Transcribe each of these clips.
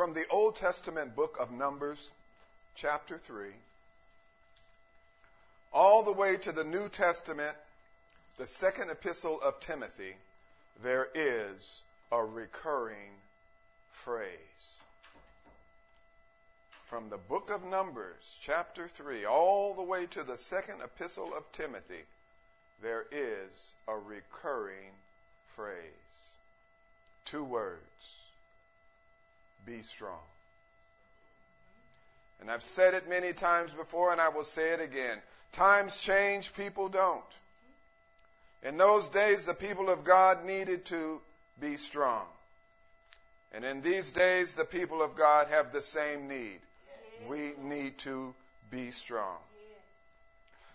from the Old Testament book of Numbers, chapter 3, all the way to the New Testament, the second epistle of Timothy, there is a recurring phrase. From the book of Numbers, chapter 3, all the way to the second epistle of Timothy, there is a recurring phrase. Two words be strong. And I've said it many times before, and I will say it again. Times change, people don't. In those days, the people of God needed to be strong. And in these days, the people of God have the same need. We need to be strong.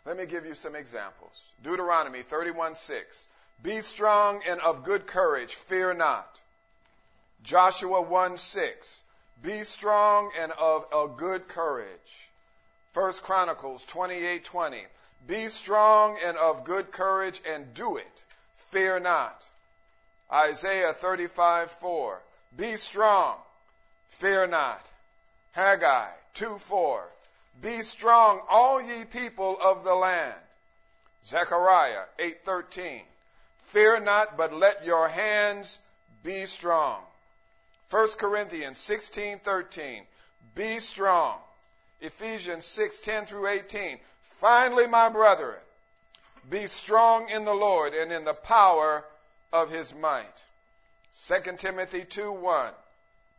Let me give you some examples. Deuteronomy 31 6. Be strong and of good courage, fear not. Joshua 1 6. Be strong and of a good courage. 1 Chronicles 28 20. Be strong and of good courage and do it. Fear not. Isaiah 35 4. Be strong. Fear not. Haggai 2 4. Be strong, all ye people of the land. Zechariah 8:13. Fear not, but let your hands be strong. 1 Corinthians 16:13. Be strong. Ephesians 6:10 through 18. Finally, my brethren, be strong in the Lord and in the power of his might. 2 Timothy 2:1.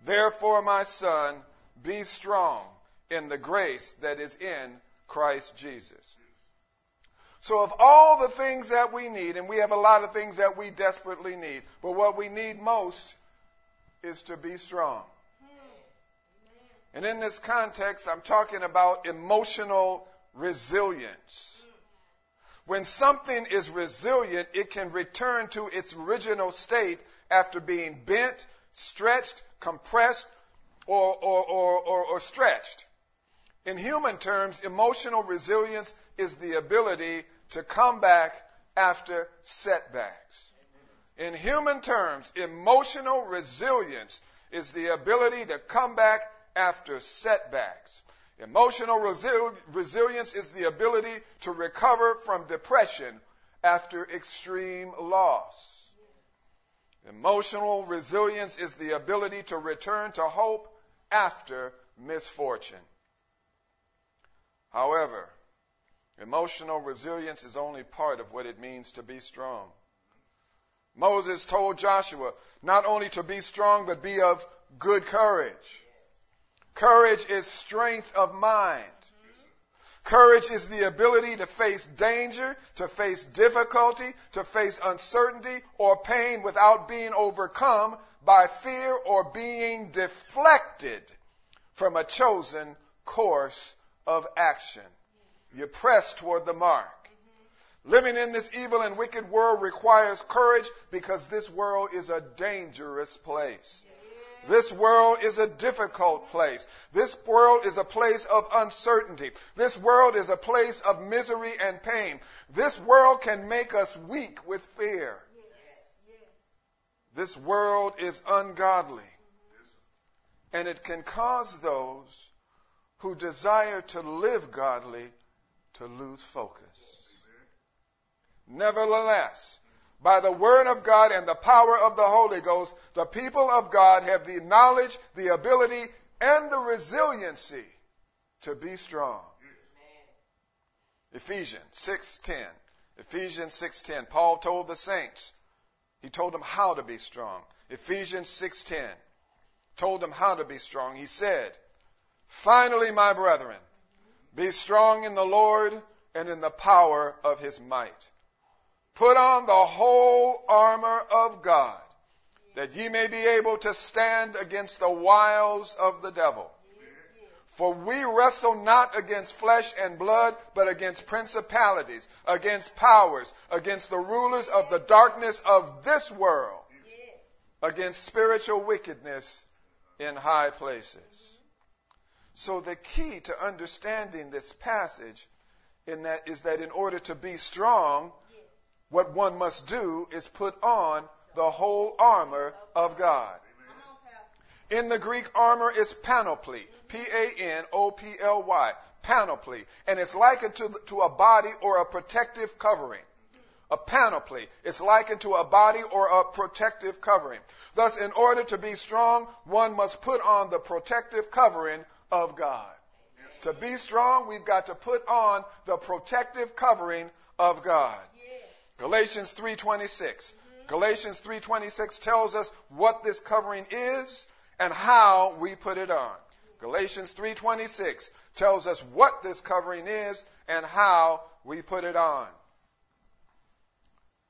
Therefore, my son, be strong in the grace that is in Christ Jesus. So, of all the things that we need, and we have a lot of things that we desperately need, but what we need most is to be strong. And in this context, I'm talking about emotional resilience. When something is resilient, it can return to its original state after being bent, stretched, compressed, or, or, or, or, stretched. In human terms, emotional resilience is the ability to come back after setbacks. In human terms, emotional resilience is the ability to come back after setbacks. Emotional resi- resilience is the ability to recover from depression after extreme loss. Emotional resilience is the ability to return to hope after misfortune. However, emotional resilience is only part of what it means to be strong. Moses told Joshua not only to be strong, but be of good courage. Courage is strength of mind. Courage is the ability to face danger, to face difficulty, to face uncertainty or pain without being overcome by fear or being deflected from a chosen course of action. You press toward the mark. Living in this evil and wicked world requires courage because this world is a dangerous place. This world is a difficult place. This world is a place of uncertainty. This world is a place of misery and pain. This world can make us weak with fear. This world is ungodly. And it can cause those who desire to live godly to lose focus. Nevertheless, by the word of God and the power of the Holy Ghost, the people of God have the knowledge, the ability, and the resiliency to be strong. Ephesians 6:10. Ephesians 6:10. Paul told the saints. He told them how to be strong. Ephesians 6:10 told them how to be strong. He said, Finally, my brethren, be strong in the Lord and in the power of his might. Put on the whole armor of God, that ye may be able to stand against the wiles of the devil. For we wrestle not against flesh and blood, but against principalities, against powers, against the rulers of the darkness of this world, against spiritual wickedness in high places. So the key to understanding this passage in that is that in order to be strong, what one must do is put on the whole armor of God. In the Greek, armor is panoply. P-A-N-O-P-L-Y. Panoply. And it's likened to, to a body or a protective covering. A panoply. It's likened to a body or a protective covering. Thus, in order to be strong, one must put on the protective covering of God. To be strong, we've got to put on the protective covering of God. Galatians 3:26. Galatians 3:26 tells us what this covering is and how we put it on. Galatians 3:26 tells us what this covering is and how we put it on.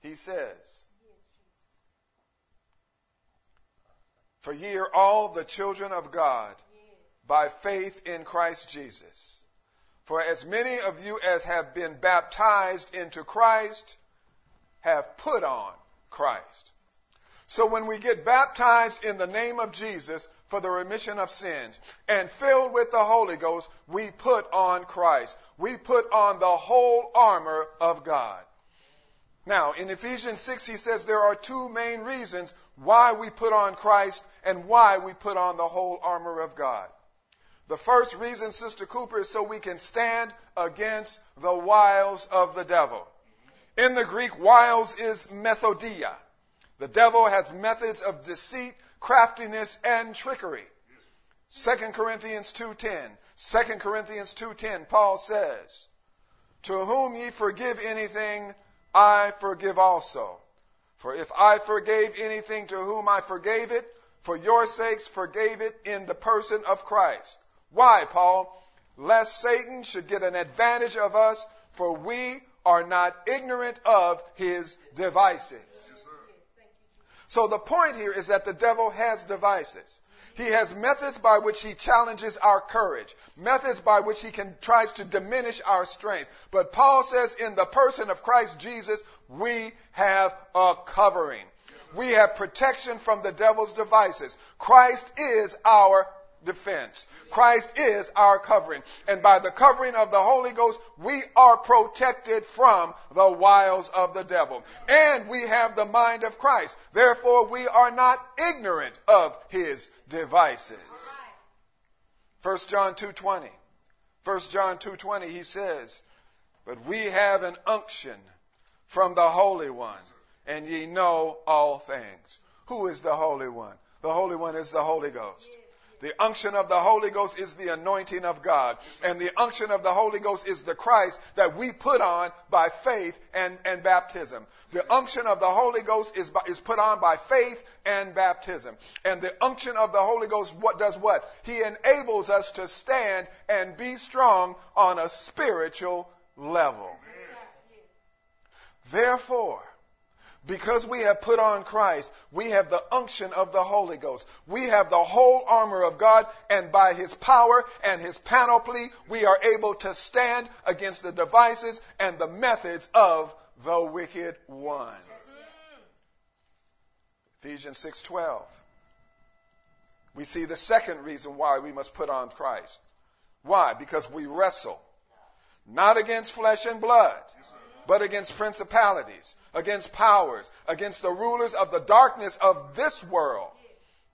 He says, For ye are all the children of God by faith in Christ Jesus. For as many of you as have been baptized into Christ have put on Christ. So when we get baptized in the name of Jesus for the remission of sins and filled with the Holy Ghost, we put on Christ. We put on the whole armor of God. Now, in Ephesians 6, he says there are two main reasons why we put on Christ and why we put on the whole armor of God. The first reason, Sister Cooper, is so we can stand against the wiles of the devil. In the Greek, wiles is methodia. The devil has methods of deceit, craftiness, and trickery. 2 Corinthians 2.10. 2 Corinthians 2.10, Paul says, To whom ye forgive anything, I forgive also. For if I forgave anything to whom I forgave it, for your sakes forgave it in the person of Christ. Why, Paul? Lest Satan should get an advantage of us, for we are not ignorant of his devices. so the point here is that the devil has devices. He has methods by which he challenges our courage, methods by which he can tries to diminish our strength. But Paul says in the person of Christ Jesus, we have a covering. We have protection from the devil's devices. Christ is our defense. Christ is our covering. And by the covering of the Holy Ghost, we are protected from the wiles of the devil. And we have the mind of Christ. Therefore, we are not ignorant of his devices. 1 John 2.20. 1 John 2.20, he says, But we have an unction from the Holy One, and ye know all things. Who is the Holy One? The Holy One is the Holy Ghost. The unction of the Holy Ghost is the anointing of God. And the unction of the Holy Ghost is the Christ that we put on by faith and, and baptism. The unction of the Holy Ghost is, is put on by faith and baptism. And the unction of the Holy Ghost what does what? He enables us to stand and be strong on a spiritual level. Therefore, because we have put on Christ, we have the unction of the Holy Ghost. We have the whole armor of God, and by His power and His panoply, we are able to stand against the devices and the methods of the wicked one. Ephesians 6:12. We see the second reason why we must put on Christ. Why? Because we wrestle not against flesh and blood, but against principalities, against powers, against the rulers of the darkness of this world,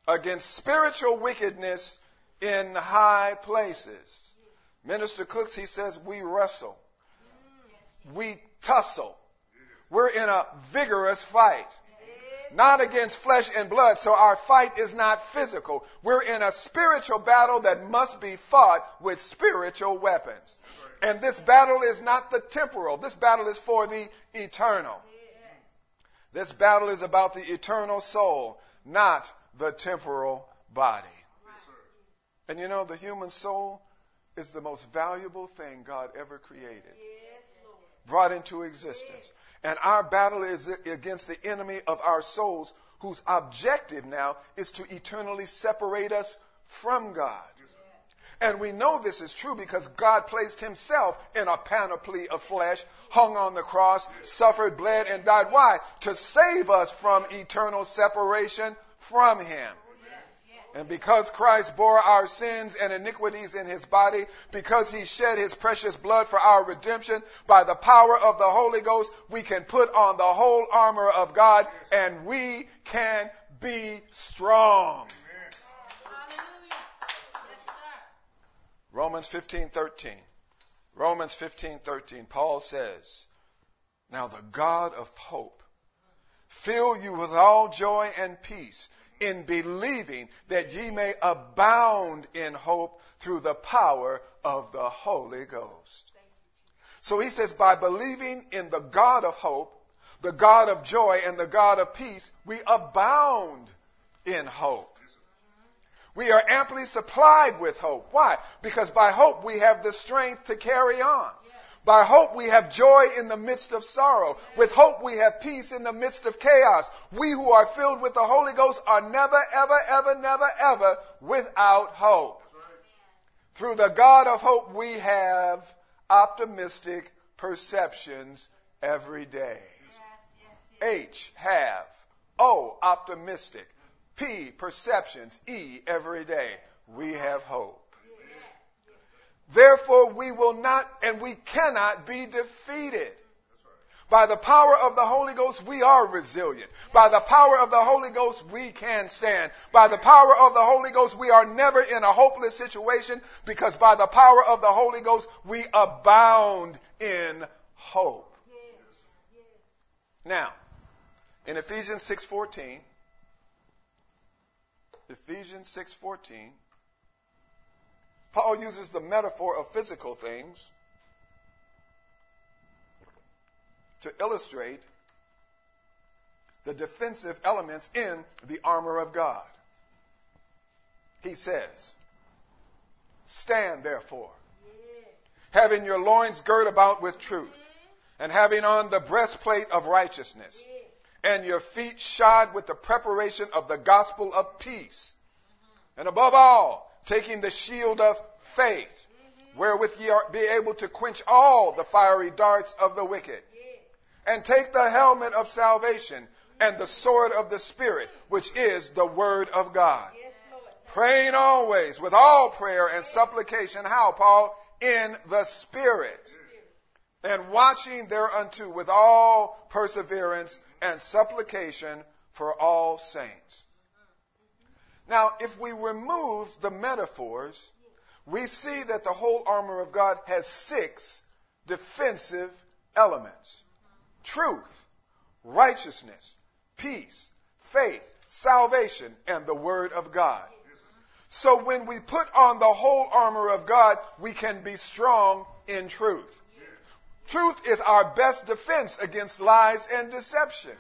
against spiritual wickedness in high places. Minister Cooks, he says, we wrestle. We tussle. We're in a vigorous fight. Not against flesh and blood, so our fight is not physical. We're in a spiritual battle that must be fought with spiritual weapons. And this battle is not the temporal. This battle is for the eternal. This battle is about the eternal soul, not the temporal body. And you know, the human soul is the most valuable thing God ever created, brought into existence. And our battle is against the enemy of our souls, whose objective now is to eternally separate us from God. And we know this is true because God placed himself in a panoply of flesh, hung on the cross, suffered, bled, and died. Why? To save us from eternal separation from him. And because Christ bore our sins and iniquities in his body, because he shed his precious blood for our redemption, by the power of the Holy Ghost, we can put on the whole armor of God and we can be strong. Romans 15:13. Romans 15:13. Paul says, "Now the God of hope fill you with all joy and peace in believing that ye may abound in hope through the power of the Holy Ghost." So he says, by believing in the God of hope, the God of joy, and the God of peace, we abound in hope. We are amply supplied with hope. Why? Because by hope we have the strength to carry on. By hope we have joy in the midst of sorrow. With hope we have peace in the midst of chaos. We who are filled with the Holy Ghost are never, ever, ever, never, ever without hope. Through the God of hope we have optimistic perceptions every day. H, have. O, optimistic. P, perceptions. E, every day. We have hope. Therefore, we will not and we cannot be defeated. By the power of the Holy Ghost, we are resilient. By the power of the Holy Ghost, we can stand. By the power of the Holy Ghost, we are never in a hopeless situation because by the power of the Holy Ghost, we abound in hope. Now, in Ephesians 6:14, Ephesians 6:14, Paul uses the metaphor of physical things to illustrate the defensive elements in the armor of God. He says, Stand therefore, having your loins girt about with truth, and having on the breastplate of righteousness and your feet shod with the preparation of the gospel of peace. And above all, taking the shield of faith, wherewith ye are be able to quench all the fiery darts of the wicked. And take the helmet of salvation and the sword of the Spirit, which is the word of God. Praying always with all prayer and supplication. How, Paul? In the Spirit. And watching thereunto with all perseverance and supplication for all saints. Now, if we remove the metaphors, we see that the whole armor of God has six defensive elements truth, righteousness, peace, faith, salvation, and the Word of God. So when we put on the whole armor of God, we can be strong in truth. Truth is our best defense against lies and deception.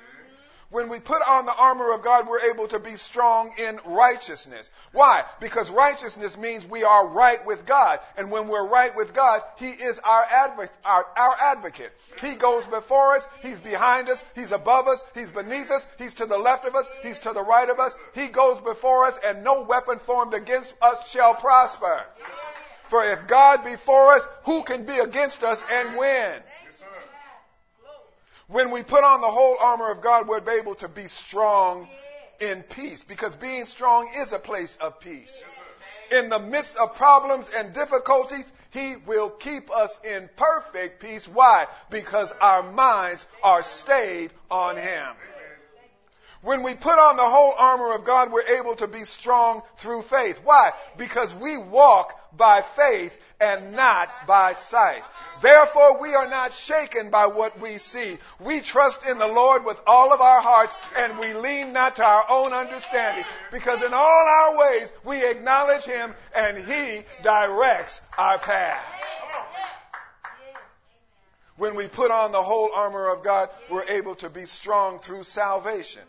When we put on the armor of God, we're able to be strong in righteousness. Why? Because righteousness means we are right with God. And when we're right with God, He is our, advocate. Our, our advocate. He goes before us. He's behind us. He's above us. He's beneath us. He's to the left of us. He's to the right of us. He goes before us and no weapon formed against us shall prosper. For if God be for us, who can be against us and win? When we put on the whole armor of God, we're able to be strong in peace because being strong is a place of peace. In the midst of problems and difficulties, He will keep us in perfect peace. Why? Because our minds are stayed on Him. When we put on the whole armor of God, we're able to be strong through faith. Why? Because we walk by faith and not by sight. Therefore, we are not shaken by what we see. We trust in the Lord with all of our hearts and we lean not to our own understanding because in all our ways we acknowledge Him and He directs our path. When we put on the whole armor of God, we're able to be strong through salvation.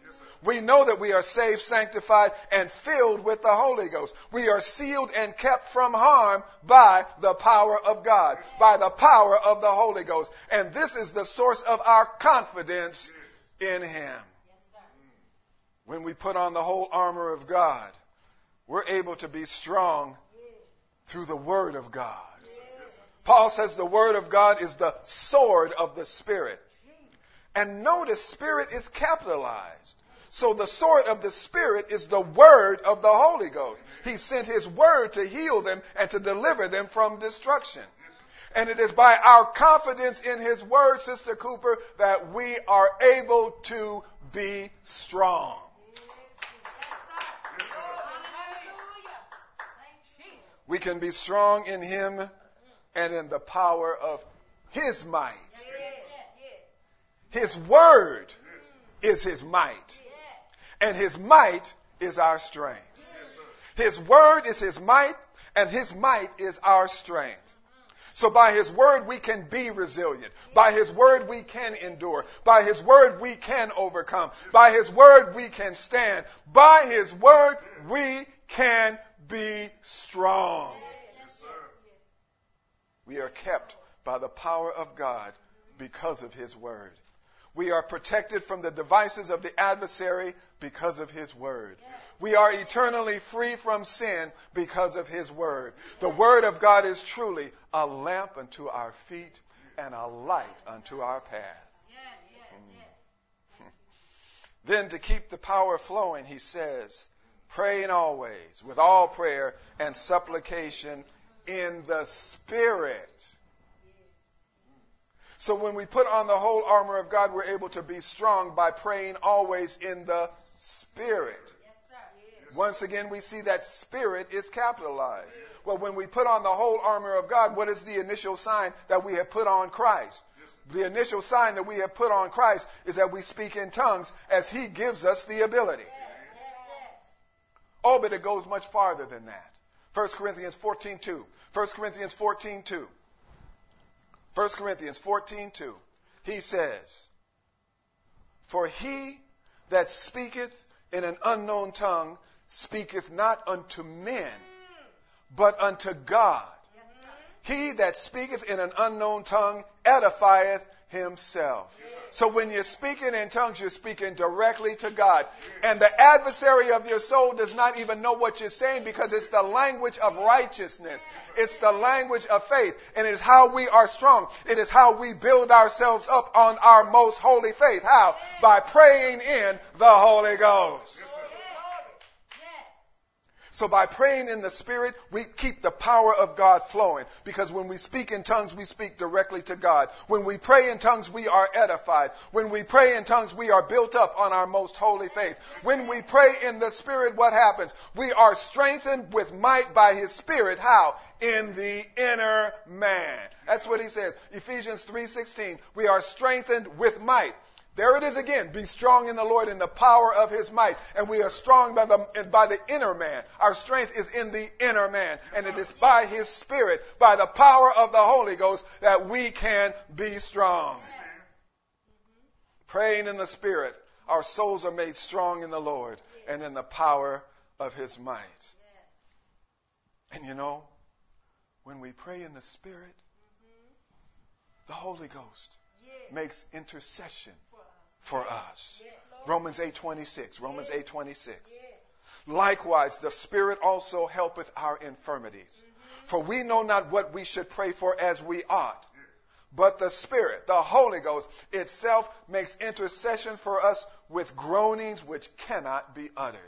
We know that we are saved, sanctified, and filled with the Holy Ghost. We are sealed and kept from harm by the power of God, by the power of the Holy Ghost. And this is the source of our confidence in Him. When we put on the whole armor of God, we're able to be strong through the Word of God. Paul says the Word of God is the sword of the Spirit. And notice, Spirit is capitalized. So the sword of the Spirit is the word of the Holy Ghost. He sent His word to heal them and to deliver them from destruction. And it is by our confidence in His word, Sister Cooper, that we are able to be strong. We can be strong in Him and in the power of His might. His word is His might. And His might is our strength. His word is His might, and His might is our strength. So by His word we can be resilient. By His word we can endure. By His word we can overcome. By His word we can stand. By His word we can be strong. We are kept by the power of God because of His word. We are protected from the devices of the adversary because of his word. We are eternally free from sin because of his word. The word of God is truly a lamp unto our feet and a light unto our path. Hmm. Then to keep the power flowing, he says, praying always with all prayer and supplication in the Spirit. So when we put on the whole armor of God, we're able to be strong by praying always in the Spirit. Once again, we see that Spirit is capitalized. Well, when we put on the whole armor of God, what is the initial sign that we have put on Christ? The initial sign that we have put on Christ is that we speak in tongues as He gives us the ability. Oh, but it goes much farther than that. 1 Corinthians 14.2. 1 Corinthians 14.2. 1 Corinthians 14:2. He says, "For he that speaketh in an unknown tongue speaketh not unto men, but unto God. He that speaketh in an unknown tongue edifieth himself. So when you're speaking in tongues, you're speaking directly to God. And the adversary of your soul does not even know what you're saying because it's the language of righteousness. It's the language of faith. And it is how we are strong. It is how we build ourselves up on our most holy faith. How? By praying in the Holy Ghost. So by praying in the Spirit, we keep the power of God flowing. Because when we speak in tongues, we speak directly to God. When we pray in tongues, we are edified. When we pray in tongues, we are built up on our most holy faith. When we pray in the Spirit, what happens? We are strengthened with might by His Spirit. How? In the inner man. That's what he says. Ephesians 3.16. We are strengthened with might. There it is again. Be strong in the Lord in the power of his might. And we are strong by the, by the inner man. Our strength is in the inner man. And it is by his spirit, by the power of the Holy Ghost, that we can be strong. Praying in the spirit, our souls are made strong in the Lord and in the power of his might. And you know, when we pray in the spirit, the Holy Ghost makes intercession for us. Romans 8:26. Romans 8:26. Likewise, the Spirit also helpeth our infirmities. Mm-hmm. For we know not what we should pray for as we ought. But the Spirit, the Holy Ghost itself makes intercession for us with groanings which cannot be uttered.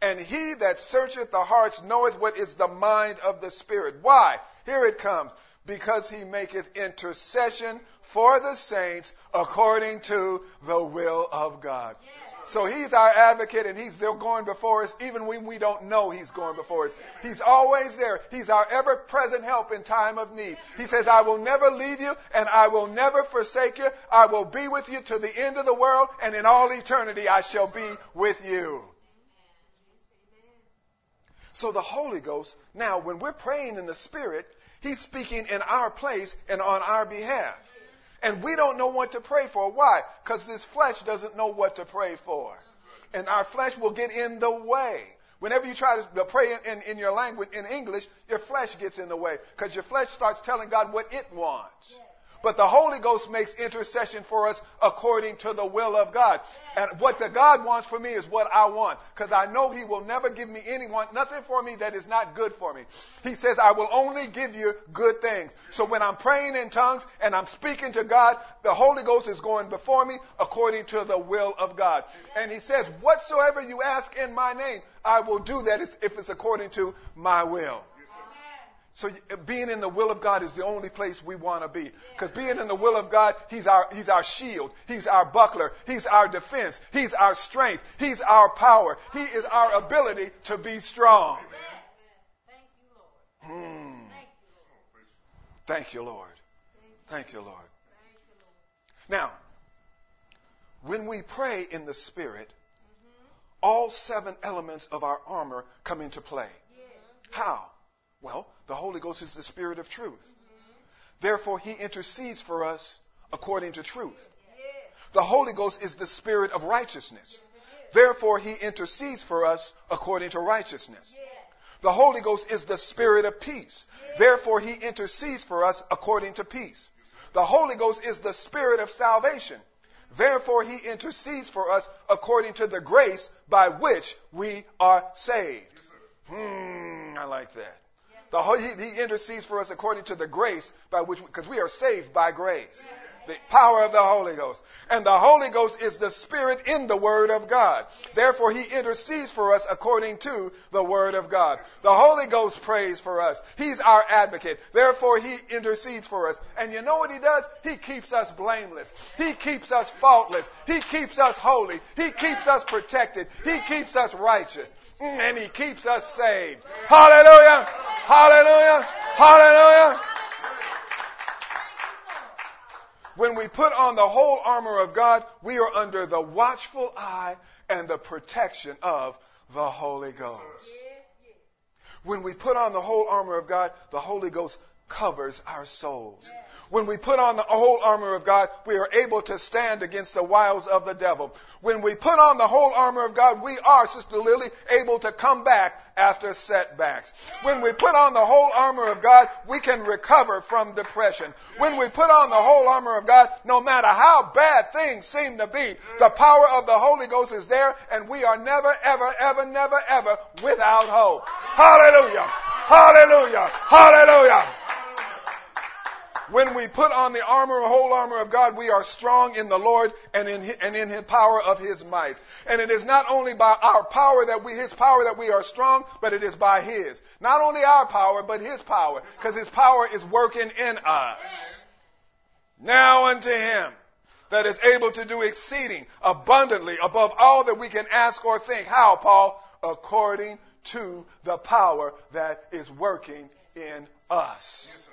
And he that searcheth the hearts knoweth what is the mind of the Spirit. Why? Here it comes because he maketh intercession for the saints according to the will of God. So he's our advocate and he's still going before us even when we don't know he's going before us. He's always there. He's our ever present help in time of need. He says, I will never leave you and I will never forsake you. I will be with you to the end of the world and in all eternity I shall be with you. So the Holy Ghost, now when we're praying in the Spirit, He's speaking in our place and on our behalf. And we don't know what to pray for. Why? Because this flesh doesn't know what to pray for. And our flesh will get in the way. Whenever you try to pray in, in, your language, in English, your flesh gets in the way. Because your flesh starts telling God what it wants. But the Holy Ghost makes intercession for us according to the will of God. And what the God wants for me is what I want. Because I know He will never give me anyone, nothing for me that is not good for me. He says, I will only give you good things. So when I'm praying in tongues and I'm speaking to God, the Holy Ghost is going before me according to the will of God. And He says, whatsoever you ask in my name, I will do that if it's according to my will. So being in the will of God is the only place we want to be. Because being in the will of God, He's our, He's our shield. He's our buckler. He's our defense. He's our strength. He's our power. He is our ability to be strong. Hmm. Thank you, Lord. Thank you, Lord. Now, when we pray in the Spirit, all seven elements of our armor come into play. How? Well, the Holy Ghost is the Spirit of truth. Therefore, He intercedes for us according to truth. The Holy Ghost is the Spirit of righteousness. Therefore, He intercedes for us according to righteousness. The Holy Ghost is the Spirit of peace. Therefore, He intercedes for us according to peace. The Holy Ghost is the Spirit of salvation. Therefore, He intercedes for us according to the grace by which we are saved. Hmm, I like that. The, he, he intercedes for us according to the grace by which, because we, we are saved by grace the power of the Holy Ghost. And the Holy Ghost is the Spirit in the Word of God. Therefore, He intercedes for us according to the Word of God. The Holy Ghost prays for us. He's our advocate. Therefore, He intercedes for us. And you know what He does? He keeps us blameless. He keeps us faultless. He keeps us holy. He keeps us protected. He keeps us righteous. Mm, and He keeps us saved. Hallelujah! Hallelujah! Hallelujah! When we put on the whole armor of God, we are under the watchful eye and the protection of the Holy Ghost. When we put on the whole armor of God, the Holy Ghost covers our souls. When we put on the whole armor of God, we are able to stand against the wiles of the devil. When we put on the whole armor of God, we are, Sister Lily, able to come back after setbacks. When we put on the whole armor of God, we can recover from depression. When we put on the whole armor of God, no matter how bad things seem to be, the power of the Holy Ghost is there and we are never, ever, ever, never, ever without hope. Hallelujah! Hallelujah! Hallelujah! When we put on the armor, whole armor of God, we are strong in the Lord and in, and in the power of His might. And it is not only by our power that we, His power that we are strong, but it is by His. Not only our power, but His power, because His power is working in us. Now unto Him that is able to do exceeding abundantly above all that we can ask or think. How, Paul? According to the power that is working in us.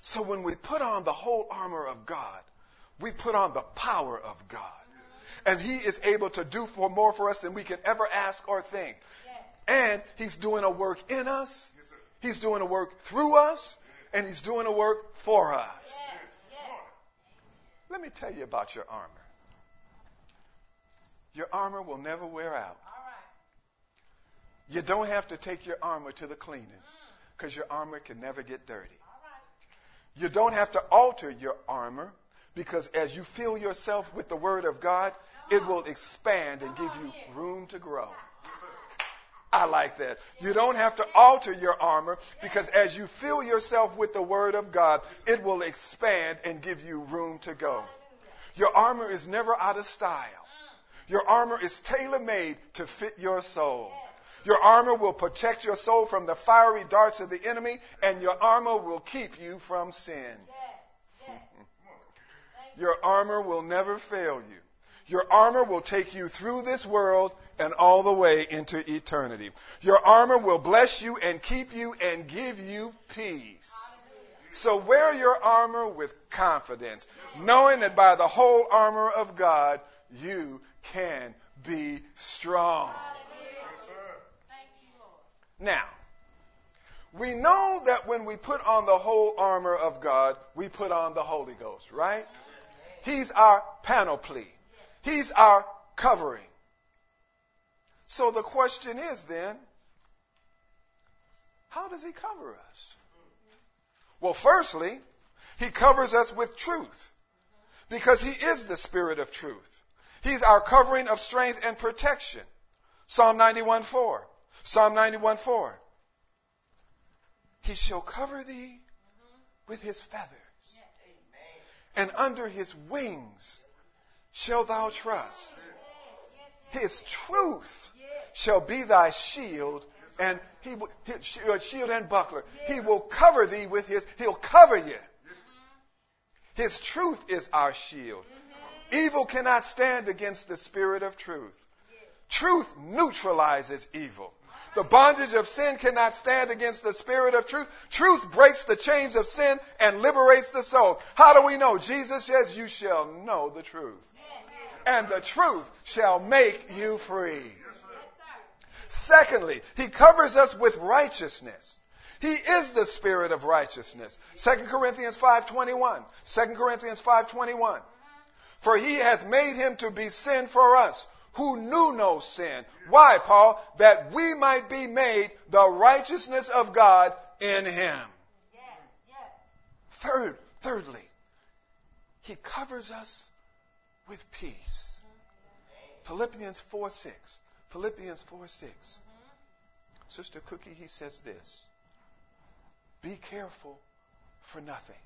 So when we put on the whole armor of God, we put on the power of God. And He is able to do for more for us than we can ever ask or think. And He's doing a work in us. He's doing a work through us. And He's doing a work for us. Let me tell you about your armor. Your armor will never wear out. You don't have to take your armor to the cleaners because mm. your armor can never get dirty. You don't have to alter your armor because as you fill yourself with the Word of God, it will expand and give you room to grow. I like that. You don't have to alter your armor because as you fill yourself with the Word of God, it will expand and give you room to go. Your armor is never out of style. Your armor is tailor made to fit your soul. Your armor will protect your soul from the fiery darts of the enemy, and your armor will keep you from sin. Your armor will never fail you. Your armor will take you through this world and all the way into eternity. Your armor will bless you and keep you and give you peace. So wear your armor with confidence, knowing that by the whole armor of God, you can be strong. Now, we know that when we put on the whole armor of God, we put on the Holy Ghost, right? He's our panoply. He's our covering. So the question is then, how does he cover us? Well, firstly, he covers us with truth because he is the spirit of truth. He's our covering of strength and protection. Psalm 91 4. Psalm 91 4. He shall cover thee with his feathers, and under his wings shall thou trust. His truth shall be thy shield and he will uh, shield and buckler. He will cover thee with his he'll cover you. His truth is our shield. Evil cannot stand against the spirit of truth. Truth neutralizes evil. The bondage of sin cannot stand against the spirit of truth. Truth breaks the chains of sin and liberates the soul. How do we know? Jesus says, You shall know the truth. And the truth shall make you free. Secondly, he covers us with righteousness. He is the spirit of righteousness. 2 Corinthians 5:21. 2 Corinthians 5:21. For he hath made him to be sin for us who knew no sin. Why, Paul? That we might be made the righteousness of God in him. Third, thirdly, he covers us with peace. Philippians 4 6. Philippians 4 6. Sister Cookie, he says this Be careful for nothing,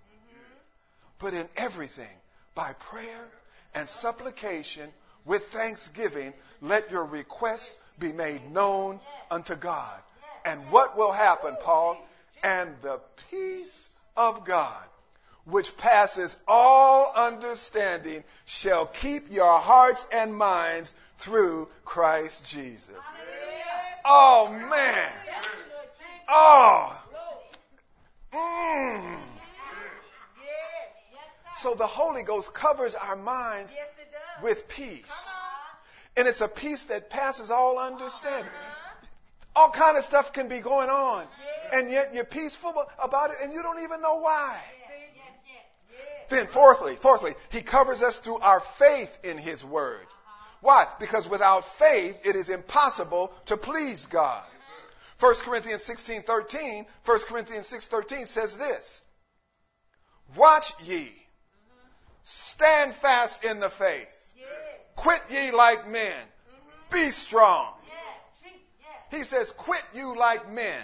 but in everything, by prayer and supplication with thanksgiving, let your requests be made known unto God. And what will happen, Paul? And the peace of God, which passes all understanding, shall keep your hearts and minds through Christ Jesus. Oh, man. Oh. Mm. So the Holy Ghost covers our minds with peace. And it's a peace that passes all understanding. All kind of stuff can be going on. And yet you're peaceful about it and you don't even know why. Then fourthly, fourthly, he covers us through our faith in his word. Why? Because without faith it is impossible to please God. 1 Corinthians 16, 13, 1 Corinthians 6, 13 says this. Watch ye. Stand fast in the faith. Quit ye like men. Mm-hmm. Be strong. He says, quit you like men.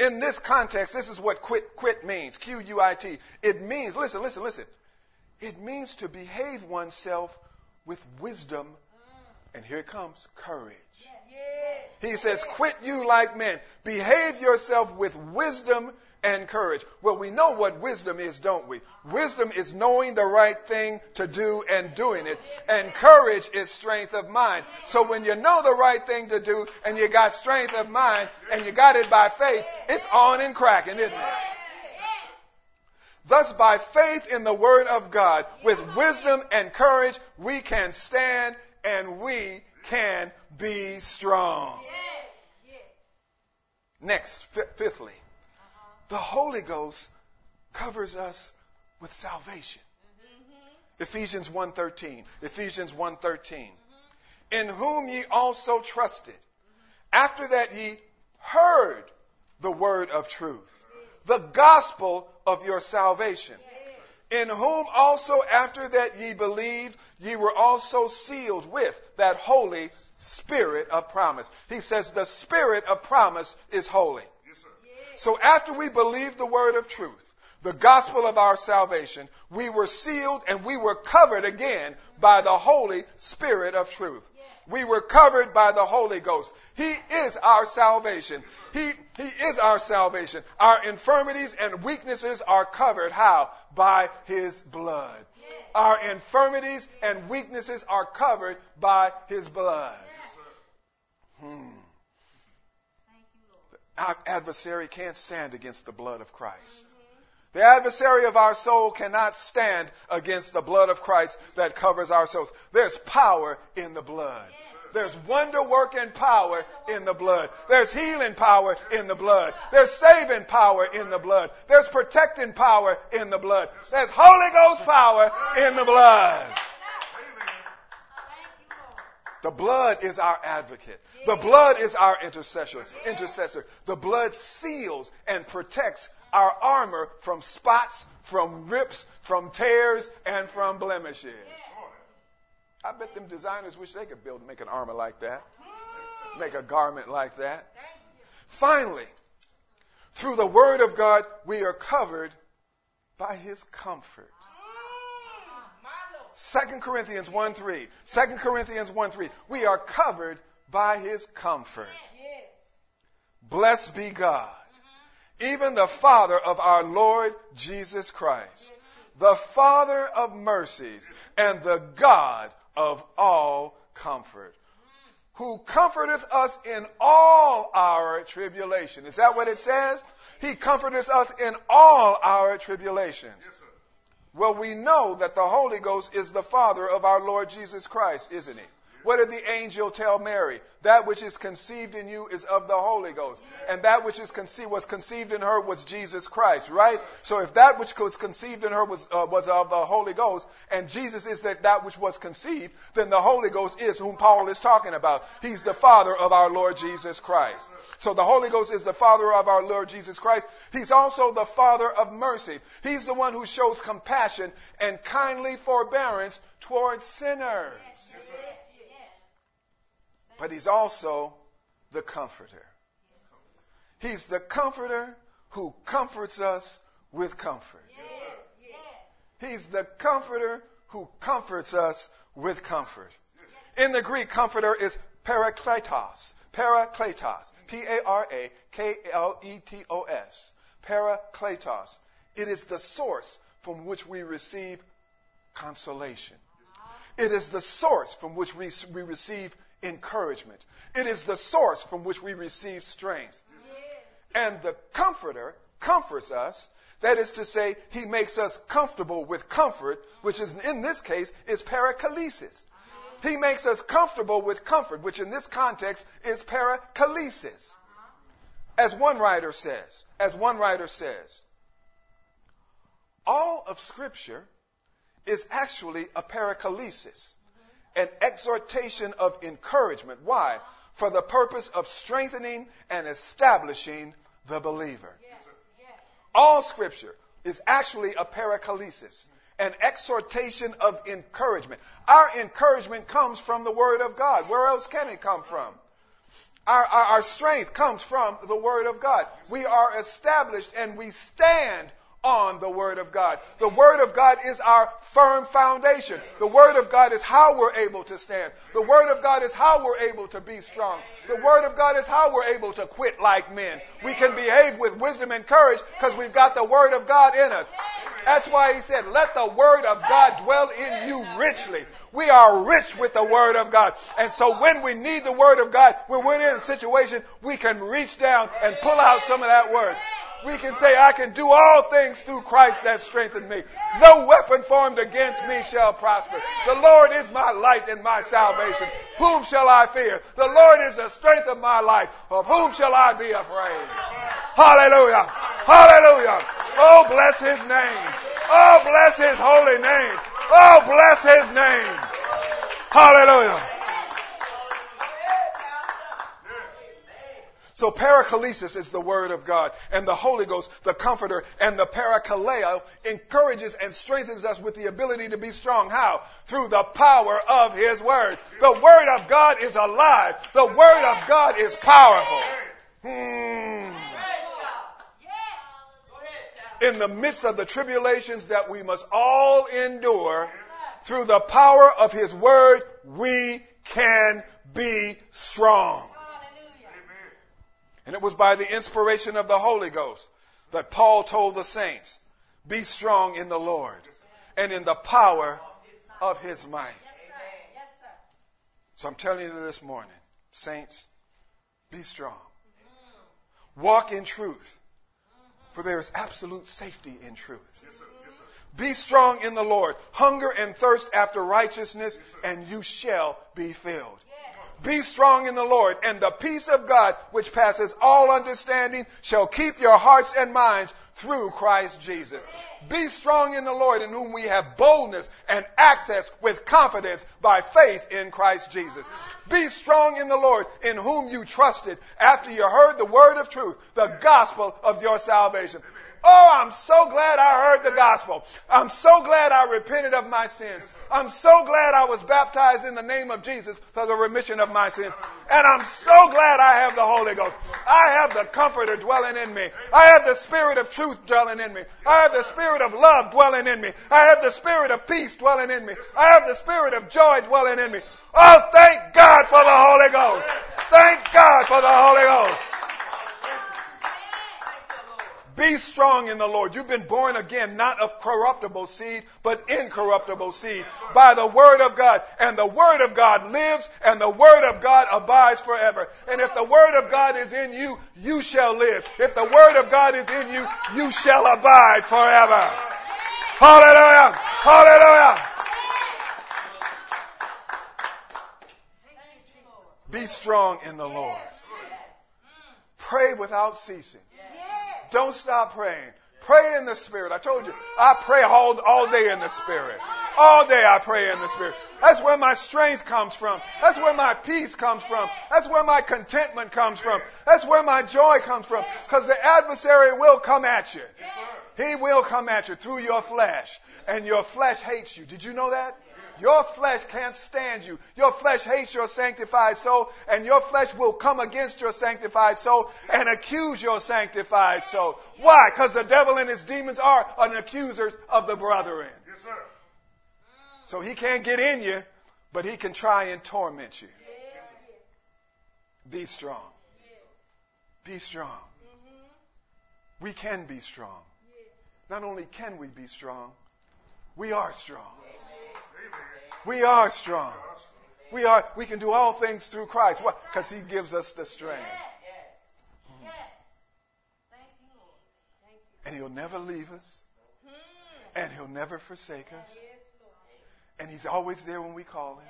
Mm. In this context, this is what quit, quit means. Q-U-I-T. It means, listen, listen, listen. It means to behave oneself with wisdom. Mm. And here it comes, courage. He says, quit you like men. Behave yourself with wisdom and courage. Well, we know what wisdom is, don't we? Wisdom is knowing the right thing to do and doing it. And courage is strength of mind. So when you know the right thing to do and you got strength of mind and you got it by faith, it's on and cracking, isn't it? Thus, by faith in the Word of God, with wisdom and courage, we can stand and we can be strong. Next, fifthly, the Holy Ghost covers us with salvation. Mm-hmm. Ephesians 1:13. Ephesians 1:13. Mm-hmm. In whom ye also trusted, after that ye heard the word of truth, the gospel of your salvation. In whom also after that ye believed, ye were also sealed with that holy spirit of promise. He says the spirit of promise is holy. So after we believed the word of truth, the gospel of our salvation, we were sealed and we were covered again by the Holy Spirit of truth. We were covered by the Holy Ghost. He is our salvation. He, he is our salvation. Our infirmities and weaknesses are covered. How? By His blood. Our infirmities and weaknesses are covered by His blood. Hmm. Our adversary can't stand against the blood of Christ. The adversary of our soul cannot stand against the blood of Christ that covers our souls. There's power in the blood. There's wonder working power in the blood. There's healing power in the blood. There's saving power in the blood. There's protecting power in the blood. There's Holy Ghost power in the blood. The blood is our advocate. The blood is our intercessor. Intercessor. The blood seals and protects our armor from spots, from rips, from tears, and from blemishes. I bet them designers wish they could build make an armor like that. Make a garment like that. Finally, through the word of God, we are covered by his comfort. 2 Corinthians 1 3. 2 Corinthians 1 3. We are covered by his comfort. Blessed be God, mm-hmm. even the Father of our Lord Jesus Christ, mm-hmm. the Father of mercies and the God of all comfort, mm-hmm. who comforteth us in all our tribulation. Is that what it says? He comforteth us in all our tribulations. Yes, well, we know that the Holy Ghost is the Father of our Lord Jesus Christ, isn't he? What did the angel tell Mary? That which is conceived in you is of the Holy Ghost. And that which is conceived, was conceived in her was Jesus Christ, right? So if that which was conceived in her was, uh, was of the Holy Ghost, and Jesus is that, that which was conceived, then the Holy Ghost is whom Paul is talking about. He's the Father of our Lord Jesus Christ. So the Holy Ghost is the Father of our Lord Jesus Christ. He's also the Father of mercy. He's the one who shows compassion and kindly forbearance towards sinners but he's also the comforter. He's the comforter who comforts us with comfort. He's the comforter who comforts us with comfort. In the Greek, comforter is parakletos. Parakletos. P-A-R-A-K-L-E-T-O-S. Parakletos. It is the source from which we receive consolation. It is the source from which we, we receive encouragement. It is the source from which we receive strength. And the comforter comforts us. That is to say, he makes us comfortable with comfort, which is in this case is paraklesis. He makes us comfortable with comfort, which in this context is paraklesis. As one writer says, as one writer says, all of Scripture is actually a paraklesis an exhortation of encouragement. Why? For the purpose of strengthening and establishing the believer. All scripture is actually a paraklesis, an exhortation of encouragement. Our encouragement comes from the Word of God. Where else can it come from? Our, our, our strength comes from the Word of God. We are established and we stand on the Word of God. The Word of God is our firm foundation. The Word of God is how we're able to stand. The Word of God is how we're able to be strong. The Word of God is how we're able to quit like men. We can behave with wisdom and courage because we've got the Word of God in us. That's why he said, let the Word of God dwell in you richly. We are rich with the Word of God. And so when we need the Word of God, when we're in a situation, we can reach down and pull out some of that Word we can say, I can do all things through Christ that strengthened me. No weapon formed against me shall prosper. The Lord is my light and my salvation. Whom shall I fear? The Lord is the strength of my life. Of whom shall I be afraid? Hallelujah. Hallelujah. Oh, bless his name. Oh, bless his holy name. Oh, bless his name. Hallelujah. So paraklesis is the word of God, and the Holy Ghost, the comforter, and the parakaleo encourages and strengthens us with the ability to be strong. How? Through the power of His word. The word of God is alive. The word of God is powerful. Hmm. In the midst of the tribulations that we must all endure, through the power of His word, we can be strong. And it was by the inspiration of the Holy Ghost that Paul told the saints, be strong in the Lord and in the power of his might. So I'm telling you this morning, saints, be strong. Walk in truth, for there is absolute safety in truth. Yes, sir. Yes, sir. Be strong in the Lord. Hunger and thirst after righteousness, and you shall be filled. Be strong in the Lord, and the peace of God, which passes all understanding, shall keep your hearts and minds through Christ Jesus. Be strong in the Lord, in whom we have boldness and access with confidence by faith in Christ Jesus. Be strong in the Lord, in whom you trusted after you heard the word of truth, the gospel of your salvation. Oh, I'm so glad I heard the gospel. I'm so glad I repented of my sins. I'm so glad I was baptized in the name of Jesus for the remission of my sins. And I'm so glad I have the Holy Ghost. I have the Comforter dwelling in me. I have the Spirit of truth dwelling in me. I have the Spirit of love dwelling in me. I have the Spirit of peace dwelling in me. I have the Spirit of joy dwelling in me. Oh, thank God for the Holy Ghost. Thank God for the Holy Ghost. Be strong in the Lord. You've been born again, not of corruptible seed, but incorruptible seed by the word of God. And the word of God lives and the word of God abides forever. And if the word of God is in you, you shall live. If the word of God is in you, you shall abide forever. Hallelujah. Hallelujah. Be strong in the Lord. Pray without ceasing. Don't stop praying. Pray in the Spirit. I told you, I pray all, all day in the Spirit. All day I pray in the Spirit. That's where my strength comes from. That's where my peace comes from. That's where my contentment comes from. That's where my joy comes from. Because the adversary will come at you. He will come at you through your flesh. And your flesh hates you. Did you know that? Your flesh can't stand you. Your flesh hates your sanctified soul, and your flesh will come against your sanctified soul and accuse your sanctified soul. Why? Because the devil and his demons are an accuser of the brethren. Yes, sir. So he can't get in you, but he can try and torment you. Be strong. Be strong. We can be strong. Not only can we be strong, we are strong. We are strong. We are. We can do all things through Christ. Why? Because He gives us the strength. And He'll never leave us. And He'll never forsake us. And He's always there when we call Him.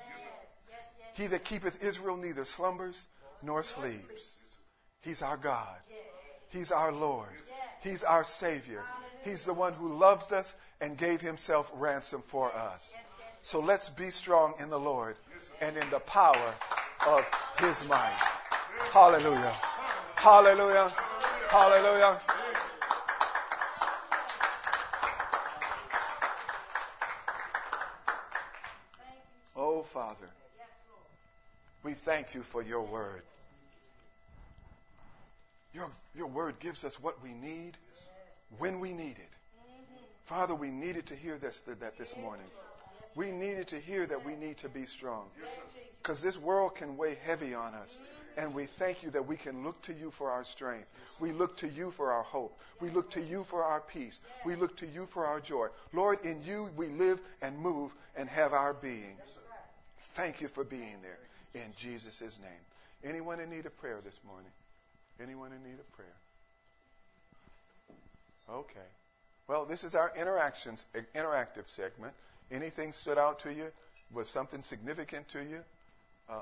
He that keepeth Israel neither slumbers nor sleeps. He's our God. He's our Lord. He's our Savior. He's the one who loves us and gave Himself ransom for us. So let's be strong in the Lord and in the power of His might. Hallelujah. Hallelujah. Hallelujah. Oh, Father, we thank you for your word. Your, your word gives us what we need when we need it. Father, we needed to hear this, that this morning. We needed to hear that we need to be strong. Because this world can weigh heavy on us. And we thank you that we can look to you for our strength. We look to you for our hope. We look to you for our peace. We look to you for our joy. Lord, in you we live and move and have our being. Thank you for being there. In Jesus' name. Anyone in need of prayer this morning? Anyone in need of prayer? Okay. Well, this is our interactions interactive segment. Anything stood out to you? Was something significant to you? Uh,